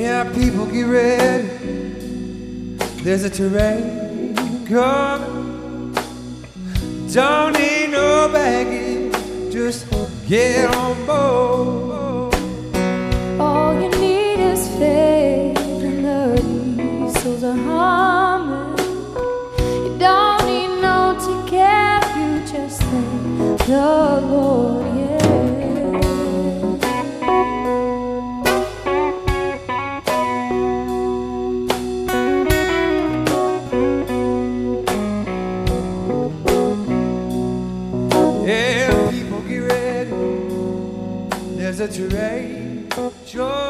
get ready. There's a terrain coming. Don't need no baggage, just get on board. All you need is faith, and the diesels are humming. You don't need no ticket, you just thank the Lord, A terrain Jordan.